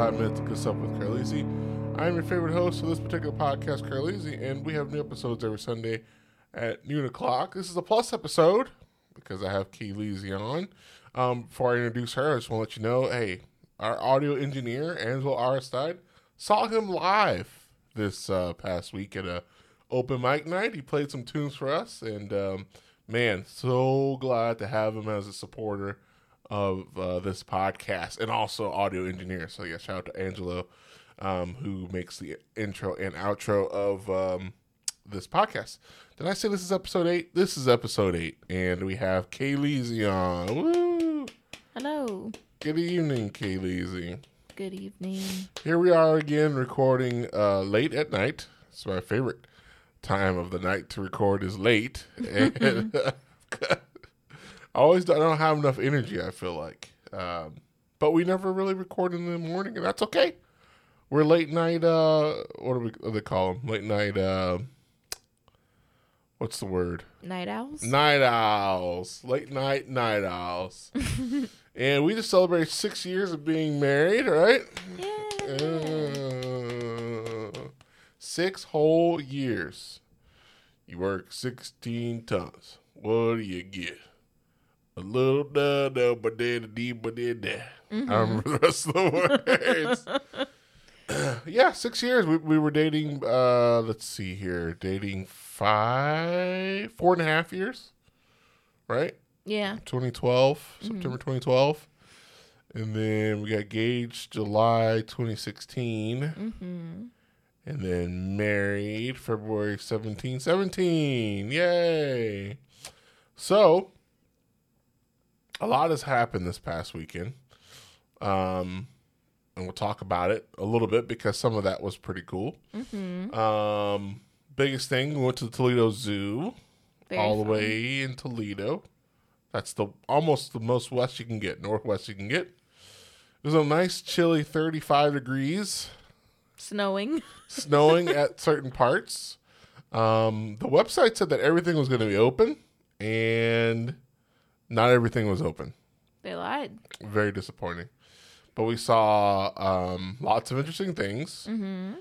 Five Minutes of Good Stuff with Carlisi. I am your favorite host of this particular podcast, Carlisi, and we have new episodes every Sunday at noon o'clock. This is a plus episode because I have Kayleezy on. Um, before I introduce her, I just want to let you know, hey, our audio engineer, Angelo Aristide, saw him live this uh, past week at a open mic night. He played some tunes for us, and um, man, so glad to have him as a supporter of uh, this podcast and also audio engineer. So yeah, shout out to Angelo, um, who makes the intro and outro of um, this podcast. Did I say this is episode eight? This is episode eight, and we have Kayleezy on. Woo! Hello. Good evening, Kayleezy. Good evening. Here we are again, recording uh, late at night. It's my favorite time of the night to record is late, and I always don't, I don't have enough energy. I feel like, um, but we never really record in the morning, and that's okay. We're late night. Uh, what do we what do they call them? Late night. Uh, what's the word? Night owls? Night owls. Late night night owls. and we just celebrated six years of being married, right? Yeah. Uh, six whole years. You work 16 tons. What do you get? A little da da ba da da dee ba da da. I don't remember the rest of the words. yeah, six years. We, we were dating, uh, let's see here, dating five, four and a half years, right? Yeah. 2012, September 2012. And then we got engaged July 2016. Mm-hmm. And then married February 17, 17. Yay. So, a lot has happened this past weekend. Um, and we'll talk about it a little bit because some of that was pretty cool. Mm-hmm. Um, biggest thing, we went to the Toledo Zoo Very all the way in Toledo. That's the almost the most west you can get, northwest you can get. It was a nice chilly 35 degrees, Snowing. snowing at certain parts. Um, the website said that everything was going to be open, and not everything was open. They lied. Very disappointing. But we saw um, lots of interesting things. Mm-hmm.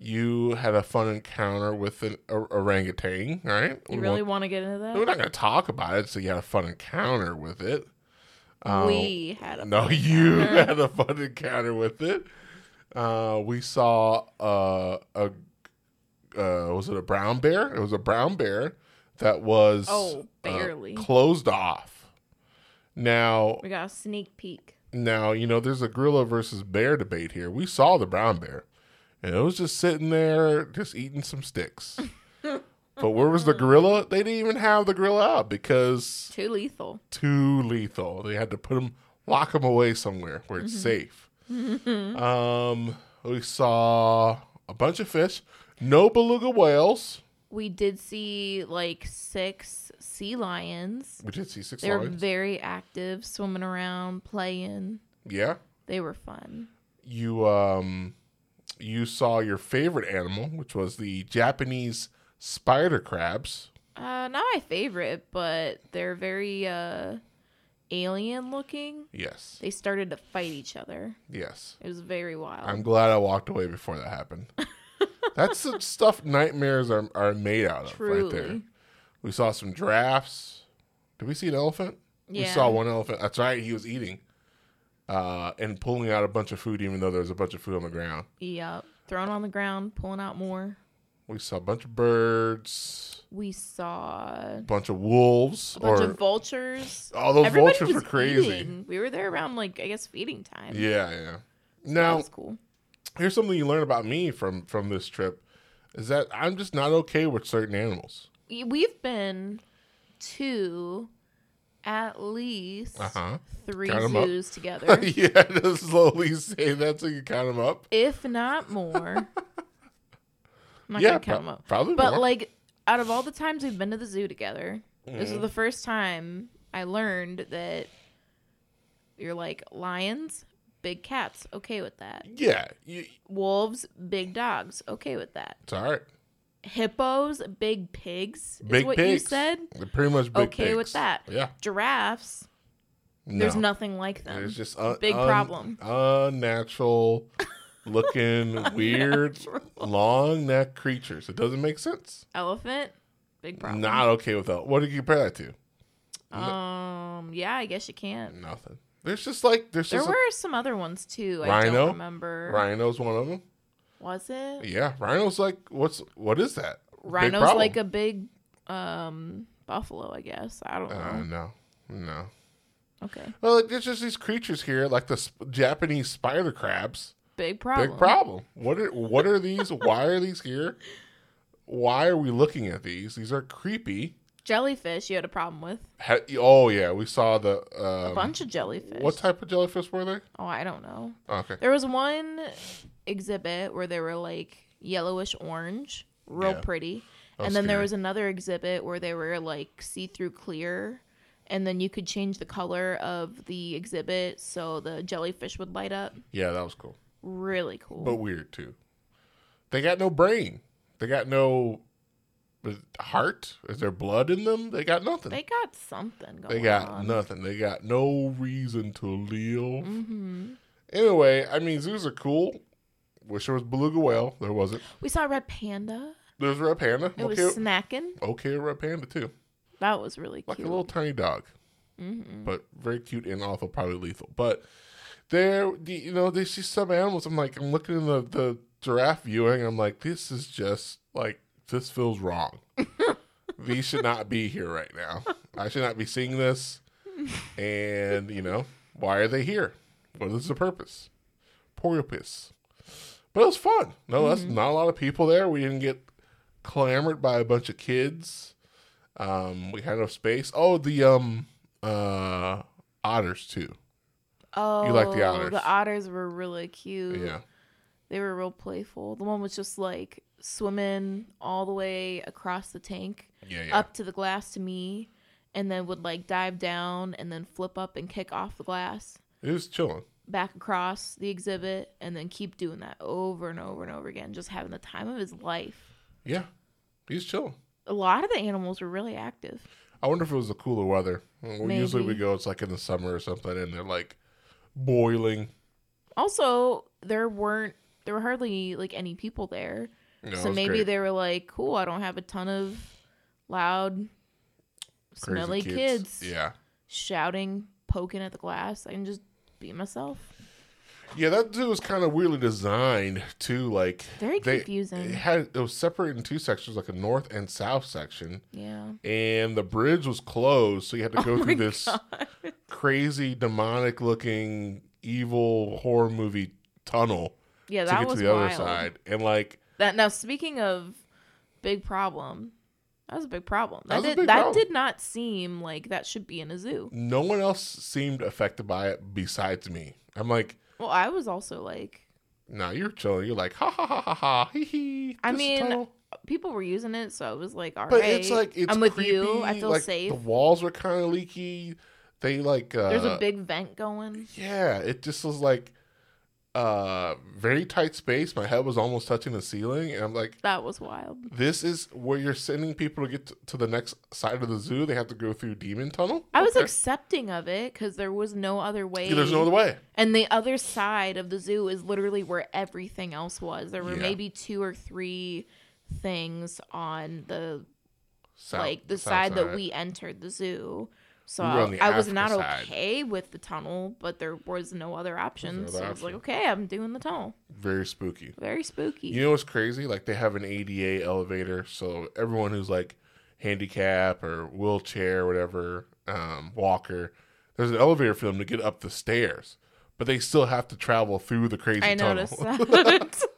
You had a fun encounter with an or- orangutan, right? You We really want to get into that? we're not going to talk about it. So you had a fun encounter with it. Um, we had a no, you encounter. had a fun encounter with it. Uh, we saw uh, a uh, was it a brown bear? It was a brown bear that was Oh, uh, barely. closed off. Now, We got a sneak peek. now you know there's a gorilla versus bear debate here. We saw the brown bear, and it was just sitting there, just eating some sticks. but where was the gorilla? They didn't even have the gorilla out because Too lethal. too lethal. They had to put him, lock him away somewhere where it's safe. um, we saw a bunch of fish, no beluga whales. We did see like six sea lions. We did see six They were very active, swimming around, playing. yeah, They were fun. you um, you saw your favorite animal, which was the Japanese spider crabs. Uh, not my favorite, but they're very uh alien looking. Yes, They started to fight each other. yes. It was very wild. I'm glad I walked away before that happened. That's the stuff nightmares are, are made out of right there. We saw some giraffes. Did we see an elephant? We saw one elephant. That's right. He was eating uh, and pulling out a bunch of food, even though there was a bunch of food on the ground. Yep. Thrown on the ground, pulling out more. We saw a bunch of birds, We saw a bunch of wolves, a bunch or of vultures. all those Everybody vultures were crazy. eating. We were there around like I guess feeding time. Yeah, yeah. that Now, was cool. Here's something you learn about me from from this trip: is that I'm just not okay with certain animals. We've been to at least Uh huh. three Count zoos together, yeah, just slowly say that so you count them up. if not more. I'm not yeah, gonna count pro- them up. probably But more. like out of all the times we've been to the zoo together, this Mm-hmm. is the first time I learned that you're like lions, big cats, okay with that. yeah, you, Wolves, big dogs, okay with that. it's all right. Hippos, big pigs, is Big what pigs. you said. They're pretty much big Okay with pigs. that. Yeah. Giraffes, There's nothing like them. It's just un- Big problem. Unnatural looking, weird, long neck creatures. It doesn't make sense. Elephant, big problem. Not okay with that. What do you compare that to? Um, yeah, I guess you can't. Nothing. There's just like there's There just were some other ones too. I Rhino? don't remember. rhino's one of them. Was it? Yeah, rhino's like what's what is that? Rhino's like a big um buffalo, I guess. I don't know. Uh, no, no. okay. Well, like, there's just these creatures here, like the sp- Japanese spider crabs. Big problem. Big problem. What are what are these? Why are these here? Why are we looking at these? These are creepy. Jellyfish you had a problem with. Ha- oh yeah, we saw the um, A bunch of jellyfish. What type of jellyfish were they? Oh, I don't know. Okay. There was one exhibit where they were like yellowish orange, real Yeah. pretty. And then there was another exhibit where they were like see through clear. And then you could change the color of the exhibit so the jellyfish would light up. Yeah, that was cool, Really cool. but weird too. They got no brain. They got no heart. Is there blood in them? They got nothing. they got something going They got on. nothing. They got no reason to live. hmm Anyway, I mean, zoos are cool. Wish there was beluga whale. There wasn't. We saw a red panda. There's a red panda. It was Okay, snacking. okay, a red panda too. That was really cute. Like cute. a little tiny dog, hmm but very cute and also probably lethal. But there, the- you know, they see some animals. I'm like, I'm looking in the the giraffe viewing. I'm like, this is just like this feels wrong. These should not be here right now. I should not be seeing this. And you know, why are they here? What is the purpose? Porpoise. But it was fun. No, that's not a lot of people there. We didn't get clamored by a bunch of kids. Um, we had enough space. Oh, the um uh otters too. Oh, you like the otters. The otters were really cute. Yeah. They were real playful. The one was just like swimming all the way across the tank Yeah, yeah. up to the glass to me and then would like dive down and then flip up and kick off the glass It was chilling. back across the exhibit and then keep doing that over and over and over again just having the time of his life. Yeah. He's chilling. A lot of the animals were really active. I wonder if it was the cooler weather. Well, Usually we go, it's like in the summer or something, and they're like boiling. Also, there weren't there were hardly like any people there. It so maybe great. they were like, "Cool, I don't have a ton of loud, Crazy smelly kids, Yeah. shouting, poking at the glass. I can just be myself." Yeah, that dude was kind of weirdly designed too. Like Very they- confusing. It had it was separated in two sections, like a north and south section, Yeah. and the bridge was closed, so you had to oh go Oh through this God. crazy, demonic looking, evil horror movie tunnel Yeah, to that get was to the wild. other side. And like, That now speaking of big problem, that was a big problem. That That, did that problem. did not seem like that should be in a zoo. no one else seemed affected by it besides me. I'm like, Well, I was also like, no, you're chilling. You're like, ha ha ha ha ha, hee hee. I mean, tunnel." people were using it, so I was like, all right, but it's like it's I'm with creepy. you. I feel like, safe. The walls were kind of leaky. They like uh, There's a big vent going. Yeah, it just was like uh very tight space. My head was almost touching the ceiling, and I'm like, That was wild. this is where you're sending people to get to, to the next side of the zoo. They have to go through Demon Tunnel. I was Okay. accepting of it because there was no other way. Yeah, there's no other way. And the other side of the zoo is literally where everything else was. There were Yeah. maybe two or three things on the South- like the south side, that we entered the zoo. So We the I was not side. okay with the tunnel, but there was no other options. other so I was like, okay, I'm doing the tunnel. very spooky. Very spooky. You know what's crazy? Like they have an ADA elevator, so everyone who's like handicap or wheelchair or whatever, um, walker, there's an elevator for them to get up the stairs, but they still have to travel through the crazy I tunnel. noticed that.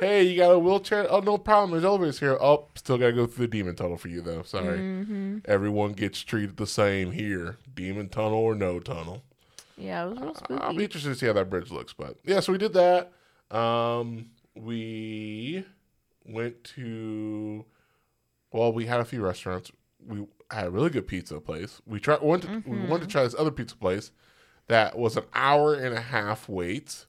hey, you got a wheelchair? Oh, no problem. There's elevators here. Oh, still gotta go through the demon tunnel for you though. Sorry. hmm Everyone gets treated the same here. Demon tunnel or no tunnel. Yeah, it was real spooky. I'll be interested to see how that bridge looks. But yeah, so we did that. Um, we went to. Well, we had a few restaurants. We had a really good pizza place. We tried. Went to, We wanted to try this other pizza place that was an hour and a half wait.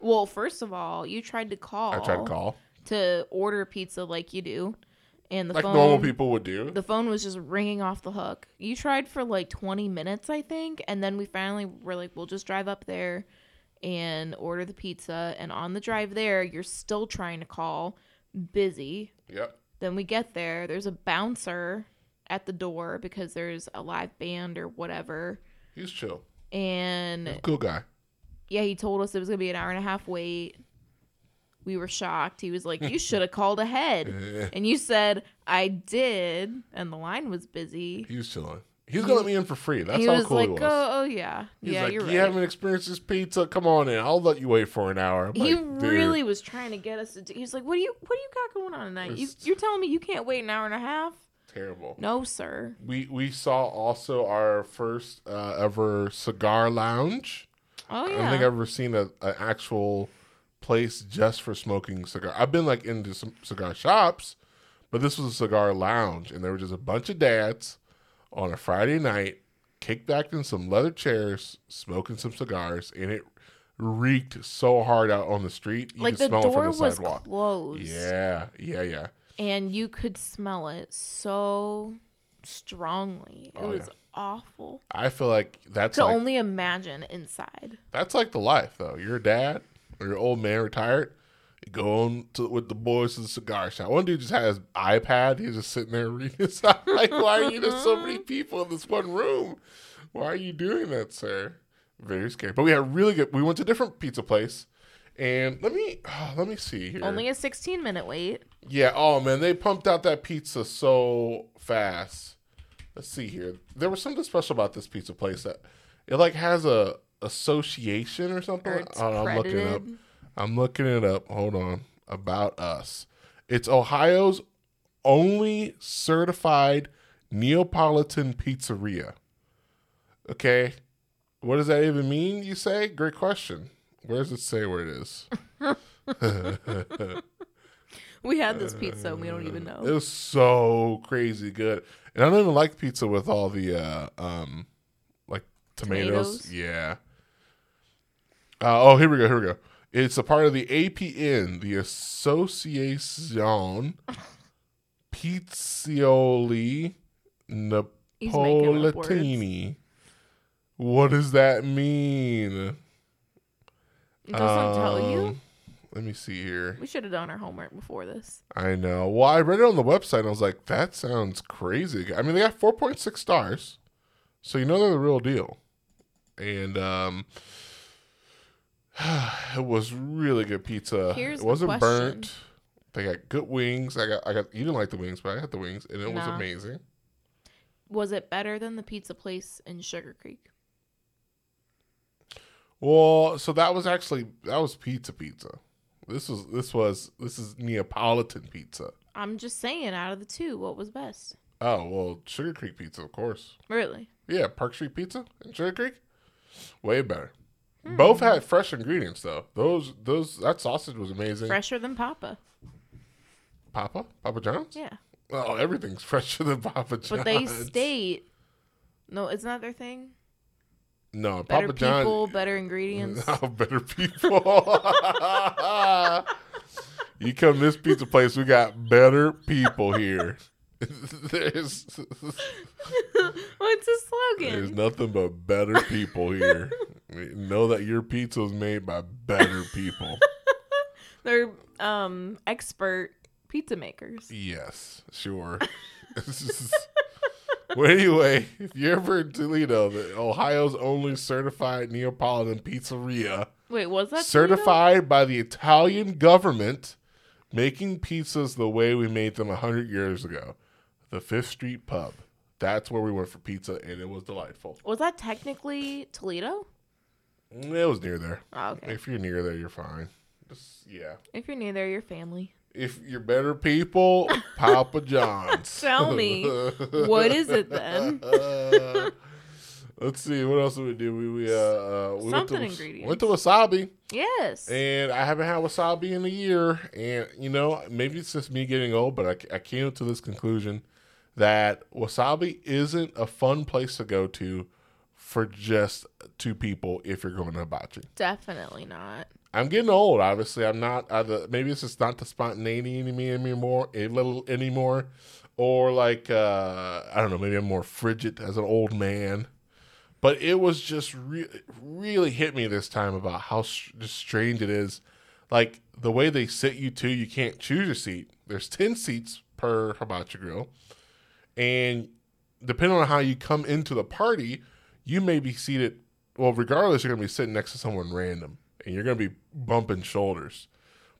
Well, first of all, you tried to call. I tried to call. to order pizza like you do, and the like phone normal people would do. the phone was just ringing off the hook. You tried for like 20 minutes, I think, and then we finally were like, we'll just drive up there and order the pizza. And on the drive there, you're still trying to call, busy. Yep. Then we get there, there's a bouncer at the door because there's a live band or whatever. He's chill. And Cool guy. Yeah, he told us it was gonna be an hour and a half wait. We were shocked. He was like, "You should have called ahead," and you said, "I did," and the line was busy. He was chilling. He's gonna let me in for free. That's he how was cool like, he was. "Oh, oh yeah, He's yeah, like, you're right. If you right." haven't experienced this pizza? Come on in. I'll let you wait for an hour. I'm he like, really was trying to get us to. Do, he was like, "What do you, what do you got going on tonight? You, you're telling me you can't wait an hour and a half? terrible. No, sir. We we saw also our first uh, ever cigar lounge. Oh I don't think I've ever seen a, an actual place just for smoking cigar. I've been like into some cigar shops, but this was a cigar lounge, and there were just a bunch of dads on a Friday night, kicked back in some leather chairs, smoking some cigars, and it reeked so hard out on the street. You like could the smell door it from the was sidewalk. closed. Yeah, yeah, yeah. and you could smell it so strongly. It Oh, was yeah. Awful. I feel like that's To like only imagine inside. that's like the life though. You're a dad or you're old man retired. Go on to with the boys to the cigar shop. One dude just had his iPad. He's just sitting there reading his like, why are you there's so many people in this one room? Why are you doing that, sir? Very scary. But we had really good. We went to a different pizza place, and let me let me see here. Only a 16 minute wait. Yeah. Oh man, they pumped out that pizza so fast. Let's see here. There was something special about this pizza place that it like has a association or something. Or Oh, I'm looking it up. I'm looking it up. Hold on. About us. It's Ohio's only certified Neapolitan pizzeria. Okay. What does that even mean, you say? Great question. Where does it say where it is? We had this pizza and we don't even It know. was so crazy good. And I don't even like pizza with all the uh um like tomatoes. Tomatoes? Yeah. Uh, oh, here we go. Here we go. It's a part of the APN, the Associazione Pizzioli He's making up words. Napoletini. What does that mean? It doesn't tell you. Let me see here. We should have done our homework before this. I know. Well, I read it on the website and I was like, that sounds crazy. I mean, they got 4.6 stars. So you know they're the real deal. And um it was really good pizza. Here's it the wasn't question. burnt. They got good wings. I got I got you didn't like the wings, but I had the wings and it was amazing. Was it better than the pizza place in Sugar Creek? Well, so that was actually that was pizza pizza. This was this was this is Neapolitan pizza. I'm just saying, out of the two, what was best? Oh, well, Sugar Creek pizza, of course. Really? Yeah, Park Street Pizza in Sugar Creek, way better. Both hmm. had fresh ingredients though. Those those that sausage was amazing. Fresher than Papa. Papa, Papa John's. Yeah. Oh, everything's fresher than Papa John's. But they state. No, isn't that their thing? No Better Papa people, John. better ingredients. Oh, better people. you come to this pizza place, we got better people here. There's What's the slogan? there's nothing but better people here. know that your pizza is made by better people. They're um expert pizza makers. Yes, sure. Well, anyway, if you're ever in Toledo, the Ohio's only certified Neapolitan pizzeria, Wait, was that Toledo? certified by the Italian government, making pizzas the way we made them a hundred years ago, the Fifth Street Pub. That's where we went for pizza, and it was delightful. Was that technically Toledo? Mm, it was near there. Oh, okay. If you're near there, you're fine. Just yeah. If you're near there, your family. If you're better people, Papa John's. Tell me, what is it then? Uh, let's see what else did we do. We we uh, uh we went to, Something ingredients. went to Wasabi, Yes. and I haven't had Wasabi in a year. And you know, maybe it's just me getting old, but I, I came to this conclusion that Wasabi isn't a fun place to go to for just two people if you're going to hibachi. Definitely not. I'm getting old. Obviously, I'm not. The, maybe it's just not the spontaneity in me anymore. A little anymore, or like uh, I don't know. Maybe I'm more frigid as an old man. But it was just re- really hit me this time about how strange it is. Like the way they sit you too. You can't choose your seat. There's ten seats per hibachi grill, and depending on how you come into the party, you may be seated. Well, regardless, you're gonna be sitting next to someone random and you're gonna be bumping shoulders.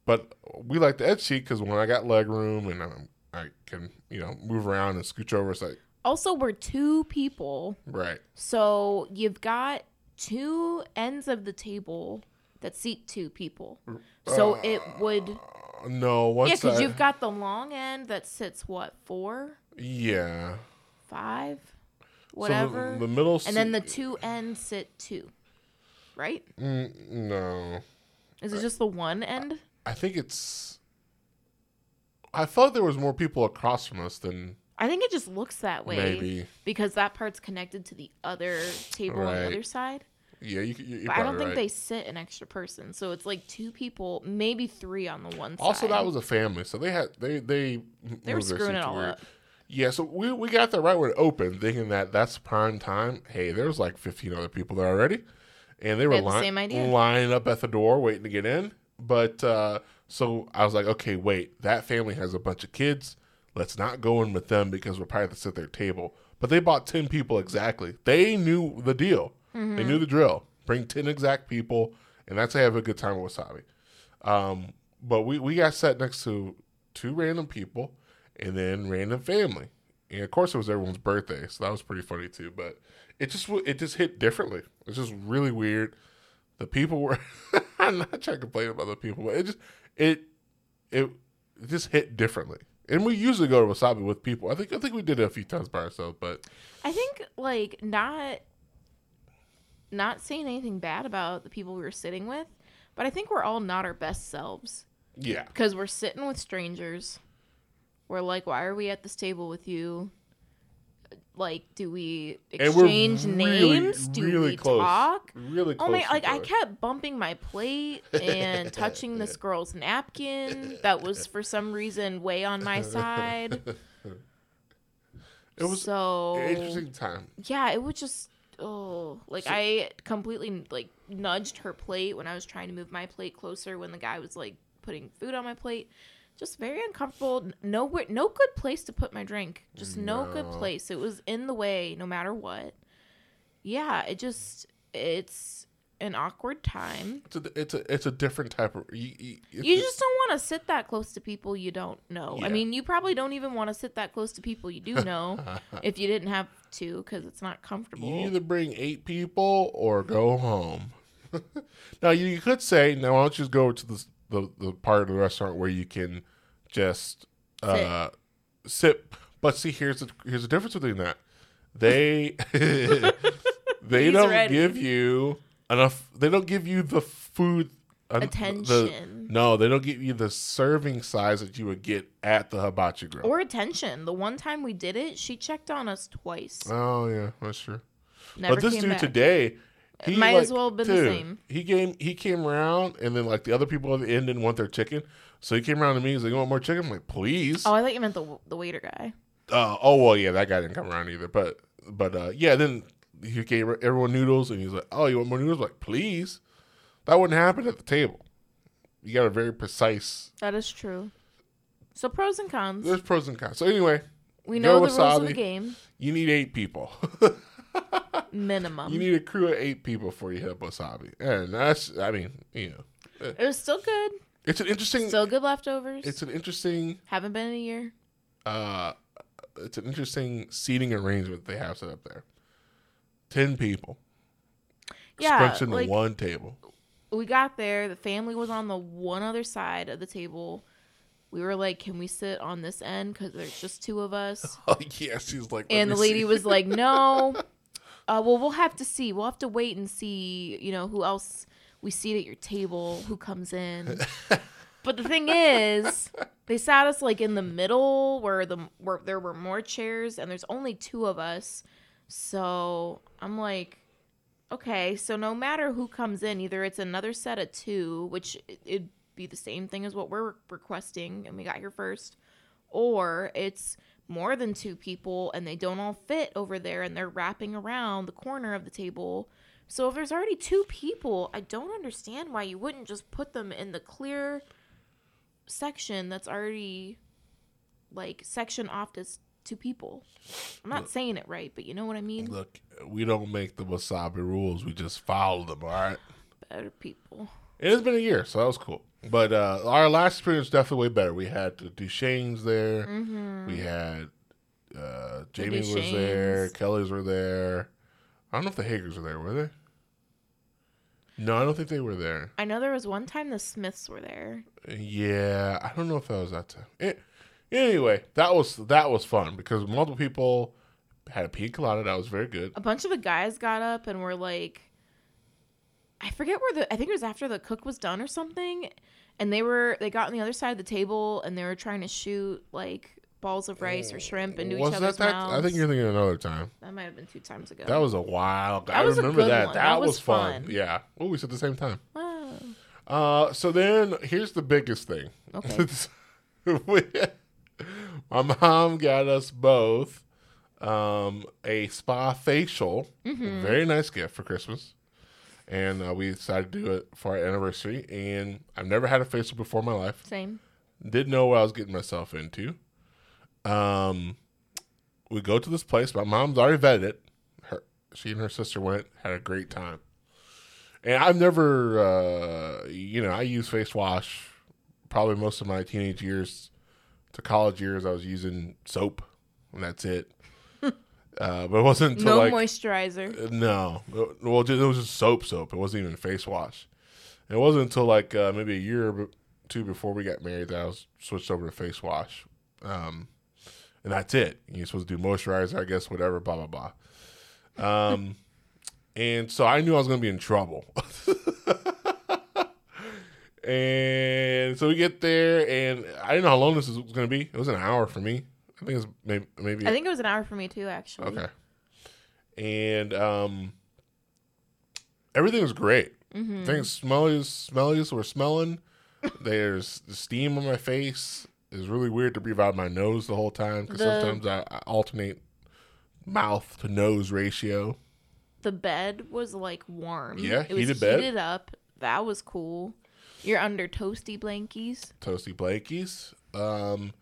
But we like the edge seat because when I got leg room and I'm, I can you know move around and scooch over, it's like Also, we're two people, right. so you've got two ends of the table that seat two people. So it would, Uh, no, once yeah, because I- you've got the long end that sits what four, yeah, five, So the- whatever, the, middle, and then the two ends sit two, right? mm, no, Is it just the one end? I think it's. I thought there was more people across from us than I think it just looks that way maybe. because that part's connected to the other table on the other side. Yeah, you, you, But I don't think right. they sit an extra person, so it's like two people, maybe three on the one side. Also, that was a family, so they had they they they were screwing it all weird. up. Yeah, so we, we got there right when it opened, thinking that that's prime time. Hey, there was like 15 other people there already, and they were the li- idea. lining up at the door waiting to get in. But uh, so I was like, okay, wait, that family has a bunch of kids. Let's not go in with them because we're probably to sit at their table. But they bought 10 people exactly. They knew the deal. Mm-hmm. They knew the drill. Bring 10 exact people, and that's how you have a good time with wasabi. Um, but we, we got set next to two random people and then random family. And of course, it was everyone's birthday, so that was pretty funny too. But it just it just hit differently. It's just really weird. The people were. I'm not trying to complain about the people, but it just it it just hit differently. And we usually go to wasabi with people. I think I think we did it a few times by ourselves, but I think like not not saying anything bad about the people we were sitting with, but I think we're all not our best selves yeah, because we're sitting with strangers. We're like, why are we at this table with you? Like, do we exchange really, names? Do really we close, talk? really close. Oh my! Like I kept bumping my plate and touching this girl's napkin that was for some reason way on my side. It was so interesting time. yeah, it was just oh, like So- I completely like nudged her plate when I was trying to move my plate closer when the guy was like putting food on my plate. Just very uncomfortable. No, no good place to put my drink. Just no. good place. It was in the way, no matter what. Yeah, it just it's an awkward time. It's a it's a it's a different type of you, you, You just don't want to sit that close to people you don't know. I mean, you probably don't even want to sit that close to people you do know if you didn't have to because it's not comfortable. You either bring eight people or go home. now you could say, now why don't you just go to the the, the part of the restaurant where you can just uh, sit. But see, here's the here's the difference between that. They they He's don't ready. give you enough. They don't give you the food uh, the- Attention. no, they don't give you the serving size that you would get at the hibachi grill. Or attention. The one time we did it, she checked on us twice. oh yeah, that's true. Never but this dude back. today, he Might like, as well have been the same. He came, he came around, and then like the other people at the end didn't want their chicken, so he came around to me. He's like, "You want more chicken?" I'm like, "Please." Oh, I thought you meant the the waiter guy. Uh, oh well, yeah, that guy didn't come around either. But but uh, yeah, then he gave everyone noodles, and he's like, "Oh, you want more noodles?" I'm like, please. That wouldn't happen at the table. You got a very precise. That is true. So pros and cons. There's pros and cons. So anyway, We know the rules of the game. you need eight people. Minimum. you need a crew of eight people before you hit up wasabi, and that's. I mean, you know, it was still good. it's an interesting. Still good leftovers. it's an interesting Haven't been in a year. uh it's an interesting seating arrangement they have set up there. Ten people. Yeah, Scrunched into like- one table. we got there. The family was on the one other side of the table. We were like, "Can we sit on this end? Because there's just two of us." Oh yeah, she's like and the lady see. was like, "No, uh, well, we'll have to see. We'll have to wait and see. You know, who else we seat at your table, who comes in." but the thing is, they sat us like in the middle where the where there were more chairs, and there's only two of us. So I'm like, Okay, so no matter who comes in, either it's another set of two, which i- it'd be the same thing as what we're requesting, and we got here first, or it's more than two people and they don't all fit over there and they're wrapping around the corner of the table. So if there's already two people, I don't understand why you wouldn't just put them in the clear section that's already like section off to two people. I'm not saying it right, but you know what I mean? Look, we don't make the wasabi rules. We just follow them. All right. Better people. It has been a year, so that was cool. But uh, our last experience was definitely way better. We had the Duchesne's there. We had uh, Jamie was there. Kelly's were there. I don't know if the Hagers were there. Were they? No, I don't think they were there. I know there was one time the Smiths were there. Yeah, I don't know if that was that time. Eh, anyway, that was that was fun because multiple people had a pina colada. That was very good. A bunch of the guys got up and were like, I forget where the I think it was after the cook was done or something, and they were they got on the other side of the table and they were trying to shoot like balls of rice or shrimp into each was other's that mouths. I think you're thinking another time. that might have been two times ago. That was a while. That I a remember that. That, That was, was fun. fun. Yeah. Oh, we said the same time. Uh, so then here's the biggest thing. Okay. My mom got us both um, a spa facial. Mm-hmm. Very nice gift for Christmas. And uh, we decided to do it for our anniversary. And I've never had a facial before in my life. same. Didn't know what I was getting myself into. Um, we go to this place. My mom's already vetted it. Her, she and her sister went, had a great time. And I've never, uh, you know, I use face wash probably most of my teenage years to college years. I was using soap, and that's it. Uh, but it wasn't until No like moisturizer. no, well, it was just soap, soap. It wasn't even face wash. And it wasn't until like uh, maybe a year or two before we got married that I was switched over to face wash. Um, and that's it. You're supposed to do moisturizer, I guess, whatever, blah blah blah. Um, and so I knew I was going to be in trouble. and so we get there, and I didn't know how long this was going to be. It was an hour for me. I think it's maybe maybe I think it was an hour for me too, actually. Okay. And um, everything was great. Mm-hmm. Things smellies, smellies were smelling. There's the steam on my face. It's really weird to breathe out my nose the whole time because The- sometimes I, I alternate mouth to nose ratio. The bed was like warm. Yeah, it was heated bed. heated up. That was cool. You're under toasty blankies. Toasty blankies. Um,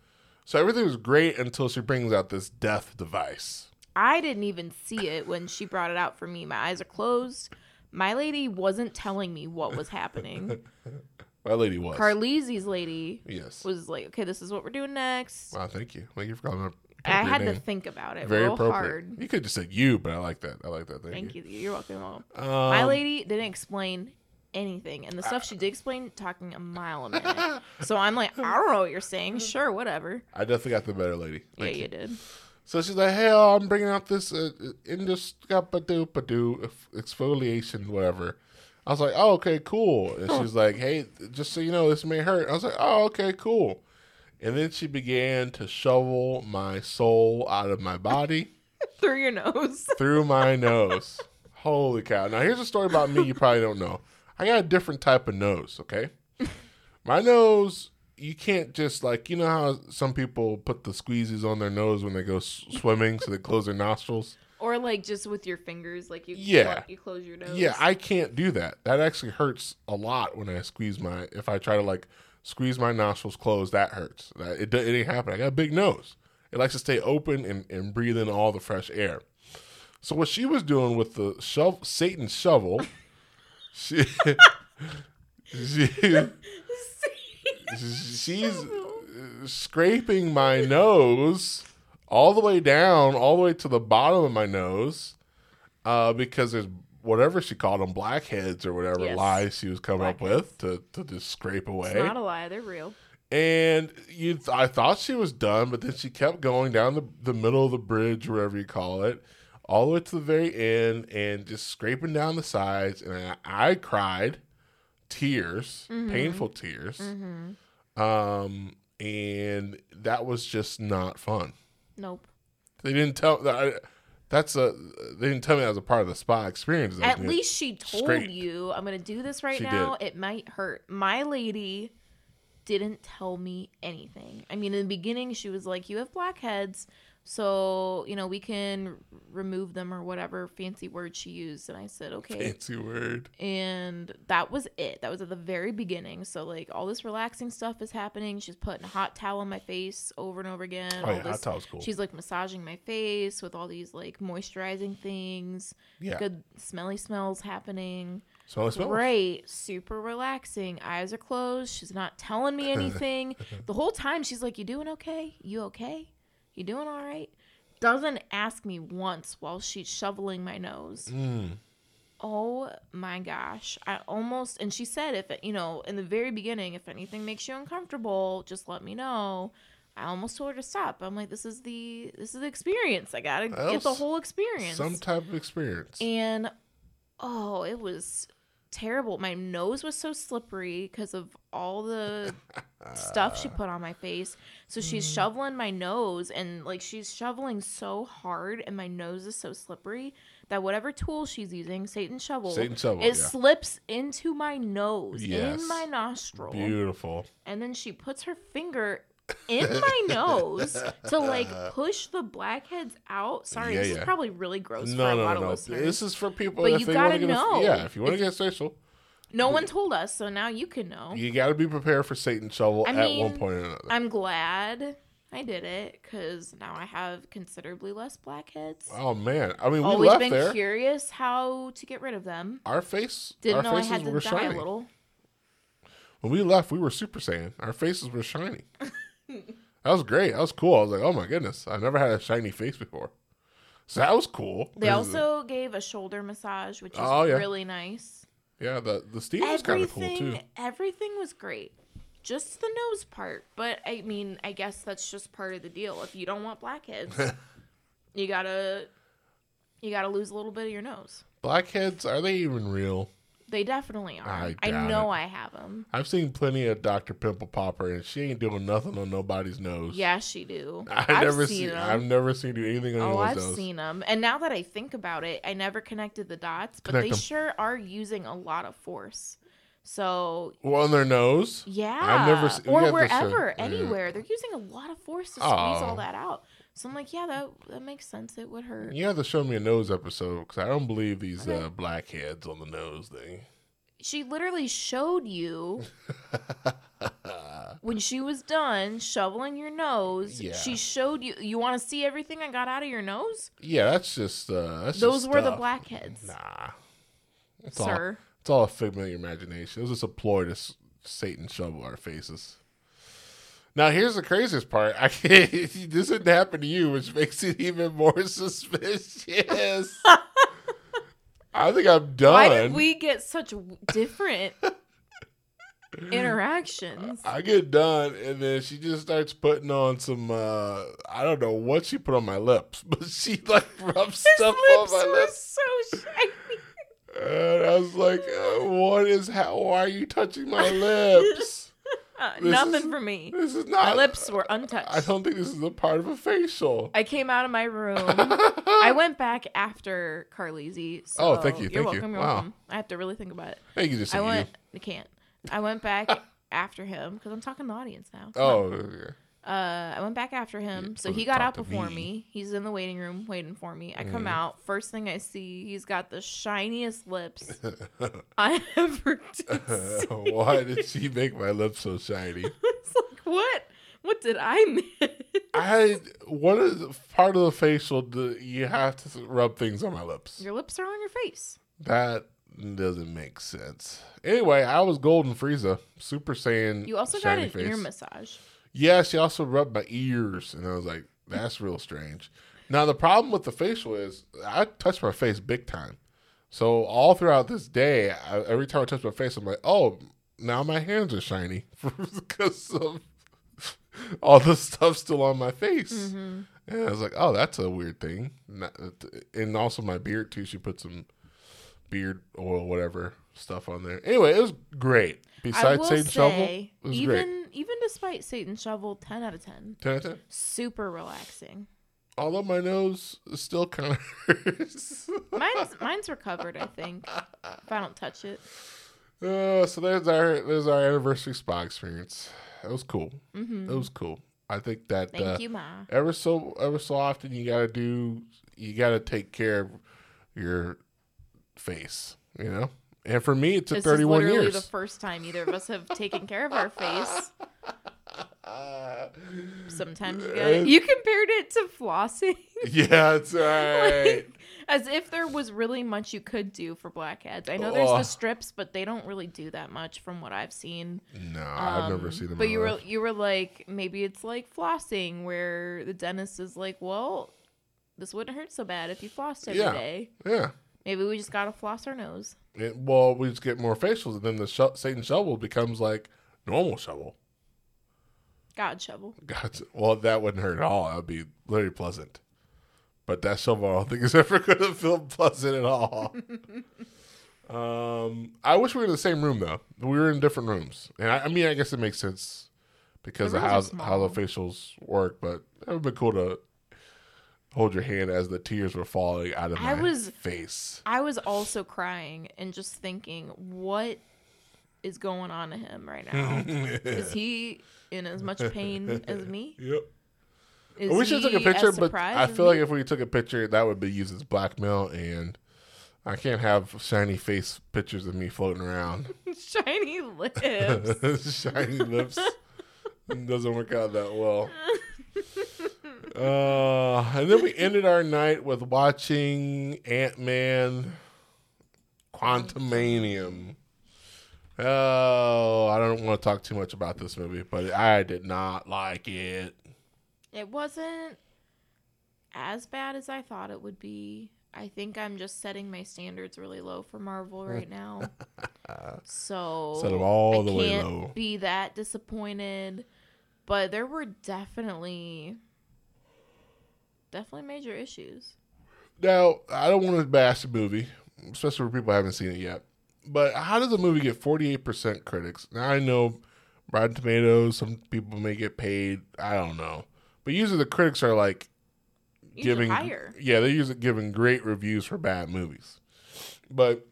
so everything was great until she brings out this death device. I didn't even see it when she brought it out for me. My eyes are closed. My lady wasn't telling me what was happening. My lady was. Carlese's lady yes. was like, "Okay, this is what we're doing next." Wow, thank you. Thank you for calling. I had to think about it Very real appropriate. hard. You could just say you, but I like that. I like that. Thank, Thank you. You're welcome. You're welcome. Um, My lady didn't explain anything, and the stuff she did explain, talking a mile a minute. so I'm like, I don't know what you're saying. Sure, whatever. I definitely got the better lady. Yeah, Thank you did. So she's like, "Hey, oh, I'm bringing out this uh, indescapadoo exfoliation, whatever." I was like, "Oh, okay, cool." And she's like, "Hey, just so you know, this may hurt." I was like, "Oh, okay, cool." And then she began to shovel my soul out of my body Through your nose. through my nose. Holy cow! Now here's a story about me you probably don't know. I got a different type of nose. Okay, my nose. You can't just like you know how some people put the squeezies on their nose when they go s- swimming, so they close their nostrils. Or like just with your fingers, like you Yeah. you close your nose. Yeah, I can't do that. That actually hurts a lot when I squeeze my. If I try to like squeeze my nostrils closed, that hurts. That it, it ain't happen. I got a big nose. It likes to stay open and, and breathe in all the fresh air. So what she was doing with the shovel, Satan's shovel, she, she she's scraping my nose all the way down, all the way to the bottom of my nose, uh, because there's whatever she called them, blackheads or whatever Yes. lies she was coming up with to, to just scrape away. It's not a lie, they're real. and you, I thought she was done, but then she kept going down the, the middle of the bridge, wherever you call it, all the way to the very end, and just scraping down the sides. And I, I cried, tears, painful tears. Um, and that was just not fun. Nope. They didn't tell. I, That's a. They didn't tell me that was a part of the spa experience. At least she told straight. you, I'm going to do this right She now. It might hurt. My lady didn't tell me anything. I mean, in the beginning, she was like, You have blackheads. So, you know, we can remove them or whatever fancy word she used. And I said, Okay. fancy word. and that was it that was at the very beginning so like all this relaxing stuff is happening she's putting a hot towel on my face over and over again Oh all yeah, hot this- towel's cool. she's like massaging my face with all these like moisturizing things Yeah. good smelly smells happening Smell it smells. great super relaxing eyes are closed she's not telling me anything the whole time she's like you doing okay you okay you doing all right doesn't ask me once while she's shoveling my nose Mm. Oh my gosh. I almost and she said if it, you know, in the very beginning if anything makes you uncomfortable, just let me know. I almost told her to stop. I'm like this is the this is the experience. I got to Well, get the whole experience. Some type of experience. and oh, it was terrible. My nose was so slippery because of all the stuff she put on my face. So she's Mm. shoveling my nose and like she's shoveling so hard and my nose is so slippery that whatever tool she's using, Satan shovel, Satan shovel, it yeah. slips into my nose, Yes. in my nostril. Beautiful. And then she puts her finger in my nose to like uh-huh. push the blackheads out. Sorry, Yeah, this yeah. is probably really gross for No, a no, lot no, of no. listeners. This is for people But you gotta know. A, yeah, if you want to get facial, no one told us, so now you can know. you got to be prepared for Satan shovel I at one mean, point or another. I'm glad I did it because now I have considerably less blackheads. oh man, I mean, we Always left been there. curious how to get rid of them. Our face, Didn't our know I had to were die shiny. a little. When we left, we were Super Saiyan. Our faces were shiny. that was great. That was cool. I was like, oh my goodness, I never had a shiny face before. So that was cool. They also gave a shoulder massage, which is Oh, yeah. really nice. yeah, the the steam was kind of cool too. everything was great. Just the nose part, but I mean, I guess that's just part of the deal. If you don't want blackheads, you gotta, you gotta lose a little bit of your nose. Blackheads, are they even real? They definitely are. I I, know it. I have them. I've seen plenty of Dr. Pimple Popper, and she ain't doing nothing on nobody's nose. Yeah, she do. I've, I've never seen seen. I've never seen do anything on Oh, anyone's I've nose. seen them. And now that I think about it, I never connected the dots, but Connect they 'em. sure are using a lot of force. So Well, on their nose. yeah, I've never se- or wherever, yeah. anywhere, they're using a lot of force to squeeze Oh. all that out. So I'm like, yeah, that that makes sense. It would hurt. You have to show me a nose episode because I don't believe these Okay. uh, blackheads on the nose thing. She literally showed you when she was done shoveling your nose. Yeah. She showed you. You want to see everything I got out of your nose? Yeah, that's just. Uh, that's Those just were the blackheads, Nah, it's all. sir. It's all a figment of your imagination. It was just a ploy to s- Satan shovel our faces. Now here's the craziest part. I can't, this didn't happen to you, which makes it even more suspicious. I think I'm done. Why did we get such different interactions? I get done, and then she just starts putting on some. uh I don't know what she put on my lips, but she like rubs stuff lips on my were lips. so shiny. And I was like, uh, "What is? How? Why are you touching my lips? Uh, nothing is- for me. This is not. My lips were untouched. I don't think this is a part of a facial." I came out of my room. I went back after Carlisi. So Oh, thank you, You're thank you. welcome. You're Wow. welcome. I have to really think about it. I think you just I went. you. I can't. I went back after him because I'm talking to the audience now. Come Oh, yeah. Uh, I went back after him. so he got out before me. me. He's in the waiting room waiting for me. I come out. First thing I see, he's got the shiniest lips I ever did. see. Why did she make my lips so shiny? it's like what? What did I miss? I what is part of the facial? Do you have to rub things on my lips? Your lips are on your face. That doesn't make sense. Anyway, I was Golden Frieza, Super Saiyan. You also got shiny an face. ear massage. Yeah, she also rubbed my ears, and I was like, "That's real strange." Now the problem with the facial is I touch my face big time, so all throughout this day, I, every time I touch my face, I'm like, "Oh, now my hands are shiny because of all the stuff still on my face." Mm-hmm. And I was like, "Oh, that's a weird thing." And also my beard too. She put some beard oil, whatever stuff on there. Anyway, it was great. Besides Satan Shovel, it was even great. Even despite Satan Shovel, ten out of ten. Ten out of ten. Super relaxing. Although my nose still kind of hurts. Mine's mine's recovered, I think. If I don't touch it. Uh, so there's our there's our anniversary spa experience. That was cool. Mm-hmm. It was cool. I think that Thank uh, you, Ma. ever so ever so often you gotta do you gotta take care of your face. You know. And for me, it took This 31 is literally years. the first time either of us have taken care of our face. Uh, Sometimes you gotta. You compared it to flossing. yeah, that's right. like, as if there was really much you could do for blackheads. I know there's the strips, but they don't really do that much from what I've seen. no, I've never Um, seen them. But you were life. you were like maybe it's like flossing where the dentist is like, well, this wouldn't hurt so bad if you flossed every day. Yeah. Maybe we just gotta floss our nose. It, well, we just get more facials, and then the Satan shovel becomes like normal shovel. God shovel. God, well, that wouldn't hurt at all. That would be very pleasant. But that shovel, I don't think is ever going to feel pleasant at all. um, I wish we were in the same room though. We were in different rooms, and I, I mean, I guess it makes sense because of how how the facials work. But it would be cool to hold your hand as the tears were falling out of my I was- face. I was also crying and just thinking, what is going on to him right now? is he in as much pain as me? Yep. Is we should have took a picture, but I feel me? like if we took a picture, that would be used as blackmail, and I can't have shiny face pictures of me floating around. shiny lips. shiny lips doesn't work out that well. Uh, and then we ended our night with watching Ant Man Quantumania. Oh, I don't want to talk too much about this movie, but I did not like it. It wasn't as bad as I thought it would be. I think I'm just setting my standards really low for Marvel right now. so Set 'em all I the way low. be that disappointed. But there were definitely definitely major issues. Now, I don't want to bash the movie, especially for people who haven't seen it yet. But how does a movie get 48% critics? Now, I know Rotten Tomatoes, some people may get paid. I don't know. But usually the critics are like Usually giving. higher. Yeah, they're usually giving great reviews for bad movies. But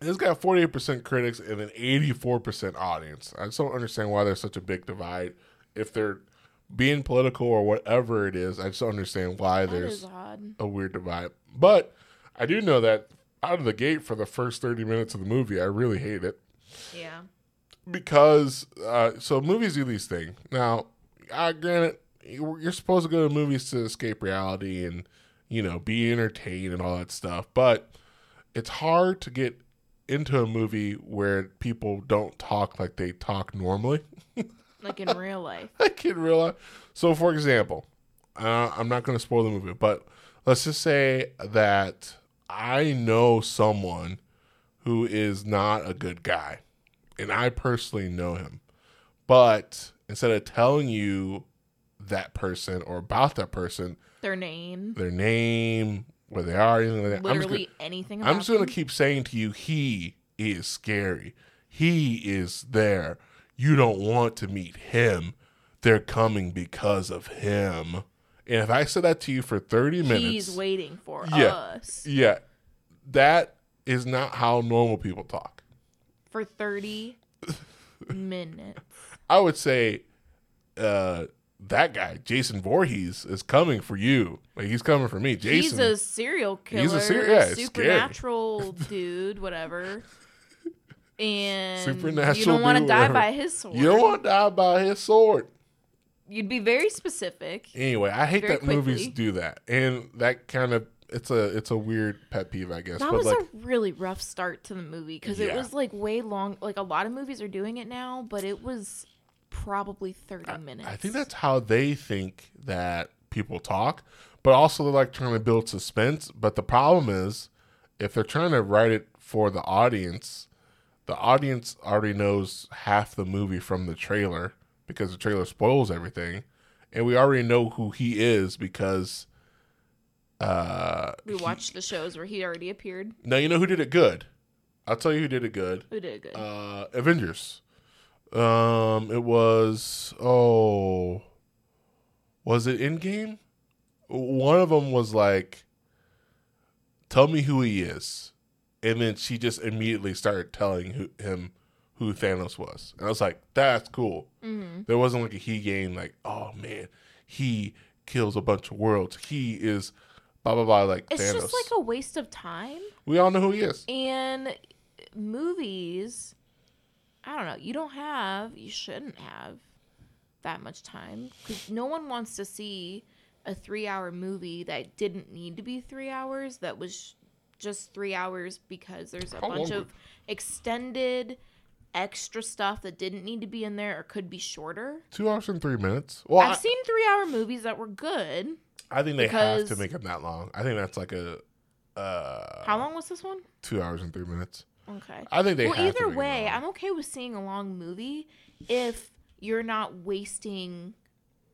it's got 48% critics and an 84% audience. I just don't understand why there's such a big divide. If they're being political or whatever it is, I just don't understand why That there's a weird divide. But I do know that out of the gate for the first 30 minutes of the movie, I really hate it Yeah. because uh, so movies do these things. Now, I granted, you're you're supposed to go to movies to escape reality and you know be entertained and all that stuff, but it's hard to get into a movie where people don't talk like they talk normally. Like in real life. I real life. So, for example, uh, I'm not going to spoil the movie, but let's just say that I know someone who is not a good guy, and I personally know him. But instead of telling you that person or about that person, Their name. their name, where they are, anything like that, I'm just Literally gonna- anything I'm just going to keep saying to you, he is scary. He is there. You don't want to meet him. They're coming because of him. And if I said that to you for 30 minutes, He's waiting for Yeah. us yeah, that is not how normal people talk. for 30 minutes. I would say uh, that guy, Jason Voorhees, is coming for you. Like he's coming for me. Jason. He's a serial killer. He's a ser- yeah, supernatural dude, whatever. And Supernatural you don't want to die by his sword. you don't want to die by his sword. You'd be very specific. Anyway, I hate that movies do that, and that kind of it's a it's a weird pet peeve, I guess. That but was like, a really rough start to the movie because it was like way long. Like a lot of movies are doing it now, but it was probably 30 minutes. I think that's how they think that people talk, but also they're like trying to build suspense. But the problem is, if they're trying to write it for the audience, the audience already knows half the movie from the trailer because the trailer spoils everything, and we already know who he is because. Uh, we he- watched the shows where he already appeared. now you know who did it good. I'll tell you who did it good. Who did it good? uh Avengers. Um it was oh was it Endgame? one of them was like, "Tell me who he is," and then she just immediately started telling who, him who Thanos was, and I was like, "That's cool." Mm-hmm. There wasn't like a he game, like, "Oh man, he kills a bunch of worlds. He is." Blah blah blah. Like It's Thanos. just like a waste of time. we all know who he is. And movies, I don't know. You don't have, you shouldn't have that much time because no one wants to see a three-hour movie that didn't need to be three hours. That was just three hours because there's a How bunch of extended extra stuff that didn't need to be in there or could be shorter. Two hours and three minutes. Well, I, I've seen three-hour movies that were good. I think they have to make them that long. I think that's like a uh, How long was this one? two hours and three minutes. Okay. I think they. well, have to either way. I'm okay with seeing a long movie if you're not wasting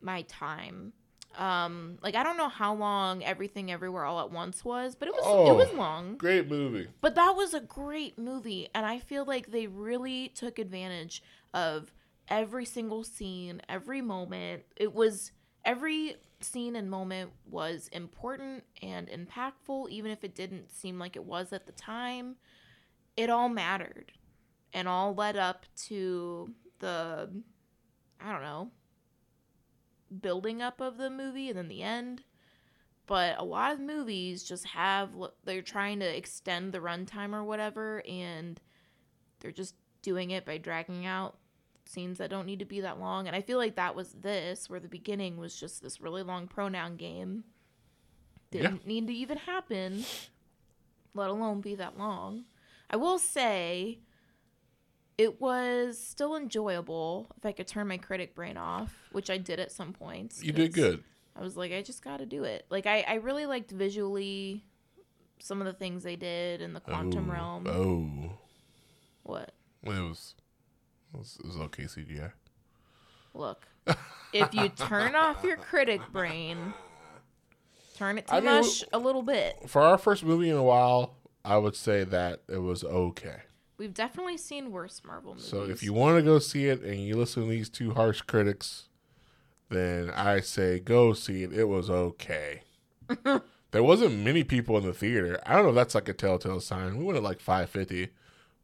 my time. Um, like I don't know how long Everything Everywhere All at Once was, but it was Oh. it was long. great movie. But that was a great movie, and I feel like they really took advantage of every single scene, every moment. It was every scene and moment was important and impactful, even if it didn't seem like it was at the time. It all mattered, and all led up to the, I don't know, building up of the movie and then the end. But a lot of movies just have they're trying to extend the runtime or whatever and they're just doing it by dragging out scenes that don't need to be that long. And i feel like that was this where the beginning was just this really long pronoun game. Didn't need to even happen let alone be that long. I will say it was still enjoyable if i could turn my critic brain off which i did at some points You did good. I was like, I just got to do it. Like, I, I really liked visually some of the things they did in the quantum oh, realm. Oh, What? it was. It was, it was okay CGI. Look, if you turn off your critic brain, turn it to I mean, mush a little bit. For our first movie in a while, I would say that it was okay. We've definitely seen worse Marvel movies. So if you want to go see it and you listen to these two harsh critics, then I say go see it. It was okay. there wasn't many people in the theater. I don't know if that's like a telltale sign. We went at like 550,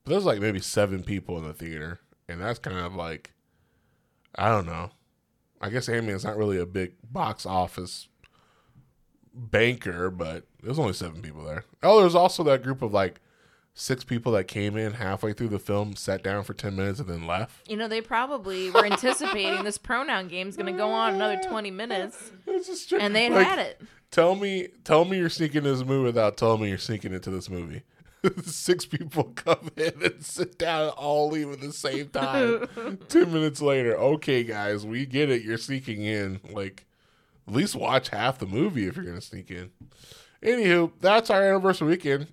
but there's like maybe seven people in the theater. And that's kind of like, I don't know. I guess Ant Man's not really a big box office banker, but there's only seven people there. Oh, there's also that group of like six people that came in halfway through the film, sat down for 10 minutes, and then left. you know, they probably were anticipating this pronoun game's going to go on another 20 minutes, It's just and they like, had it. Tell me, tell me you're sneaking into this movie without telling me you're sneaking into this movie. Six people come in and sit down and all leave at the same time. Two minutes later, okay, guys, we get it. You're sneaking in. Like, at least watch half the movie if you're gonna sneak in. Anywho, that's our anniversary weekend.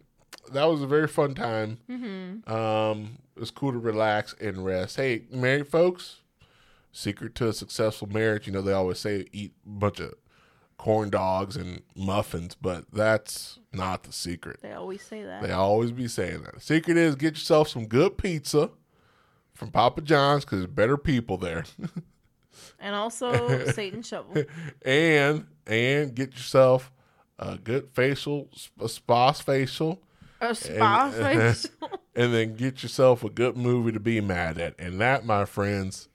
That was a very fun time. Mm-hmm. Um, it was cool to relax and rest. Hey, married folks, secret to a successful marriage, you know, they always say eat a bunch of corn dogs and muffins, but that's not the secret. They always say that. They always be saying that. The secret is get yourself some good pizza from Papa John's because there's better people there. and also Satan Shovel. and and get yourself a good facial, a spa facial, A spa And- facial. and then get yourself a good movie to be mad at. And that, my friends,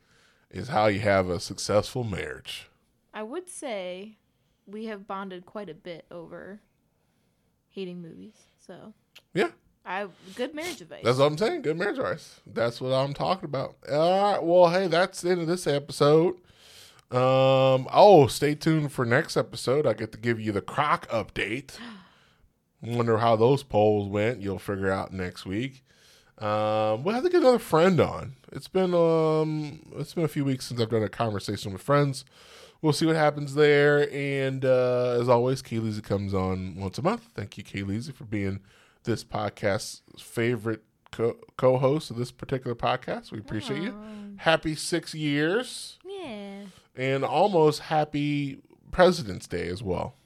is how you have a successful marriage. I would say we have bonded quite a bit over hating movies. So Yeah, I good marriage advice. that's what I'm saying. Good marriage advice. That's what I'm talking about. All right. Well, hey, that's the end of this episode. Um. Oh, stay tuned for next episode. I get to give you the Croc update. Wonder how those polls went. You'll figure out next week. Um, we'll have to get another friend on. It's been um, it's been a few weeks since I've done a conversation with friends. We'll see what happens there. And uh, as always, Kayleezy comes on once a month. Thank you, Kayleezy, for being this podcast's favorite co- co-host of this particular podcast. We appreciate you. Happy six years yeah. and almost happy President's Day as well.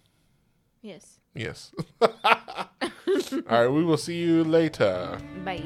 Yes. Yes. All right, we will see you later. Bye.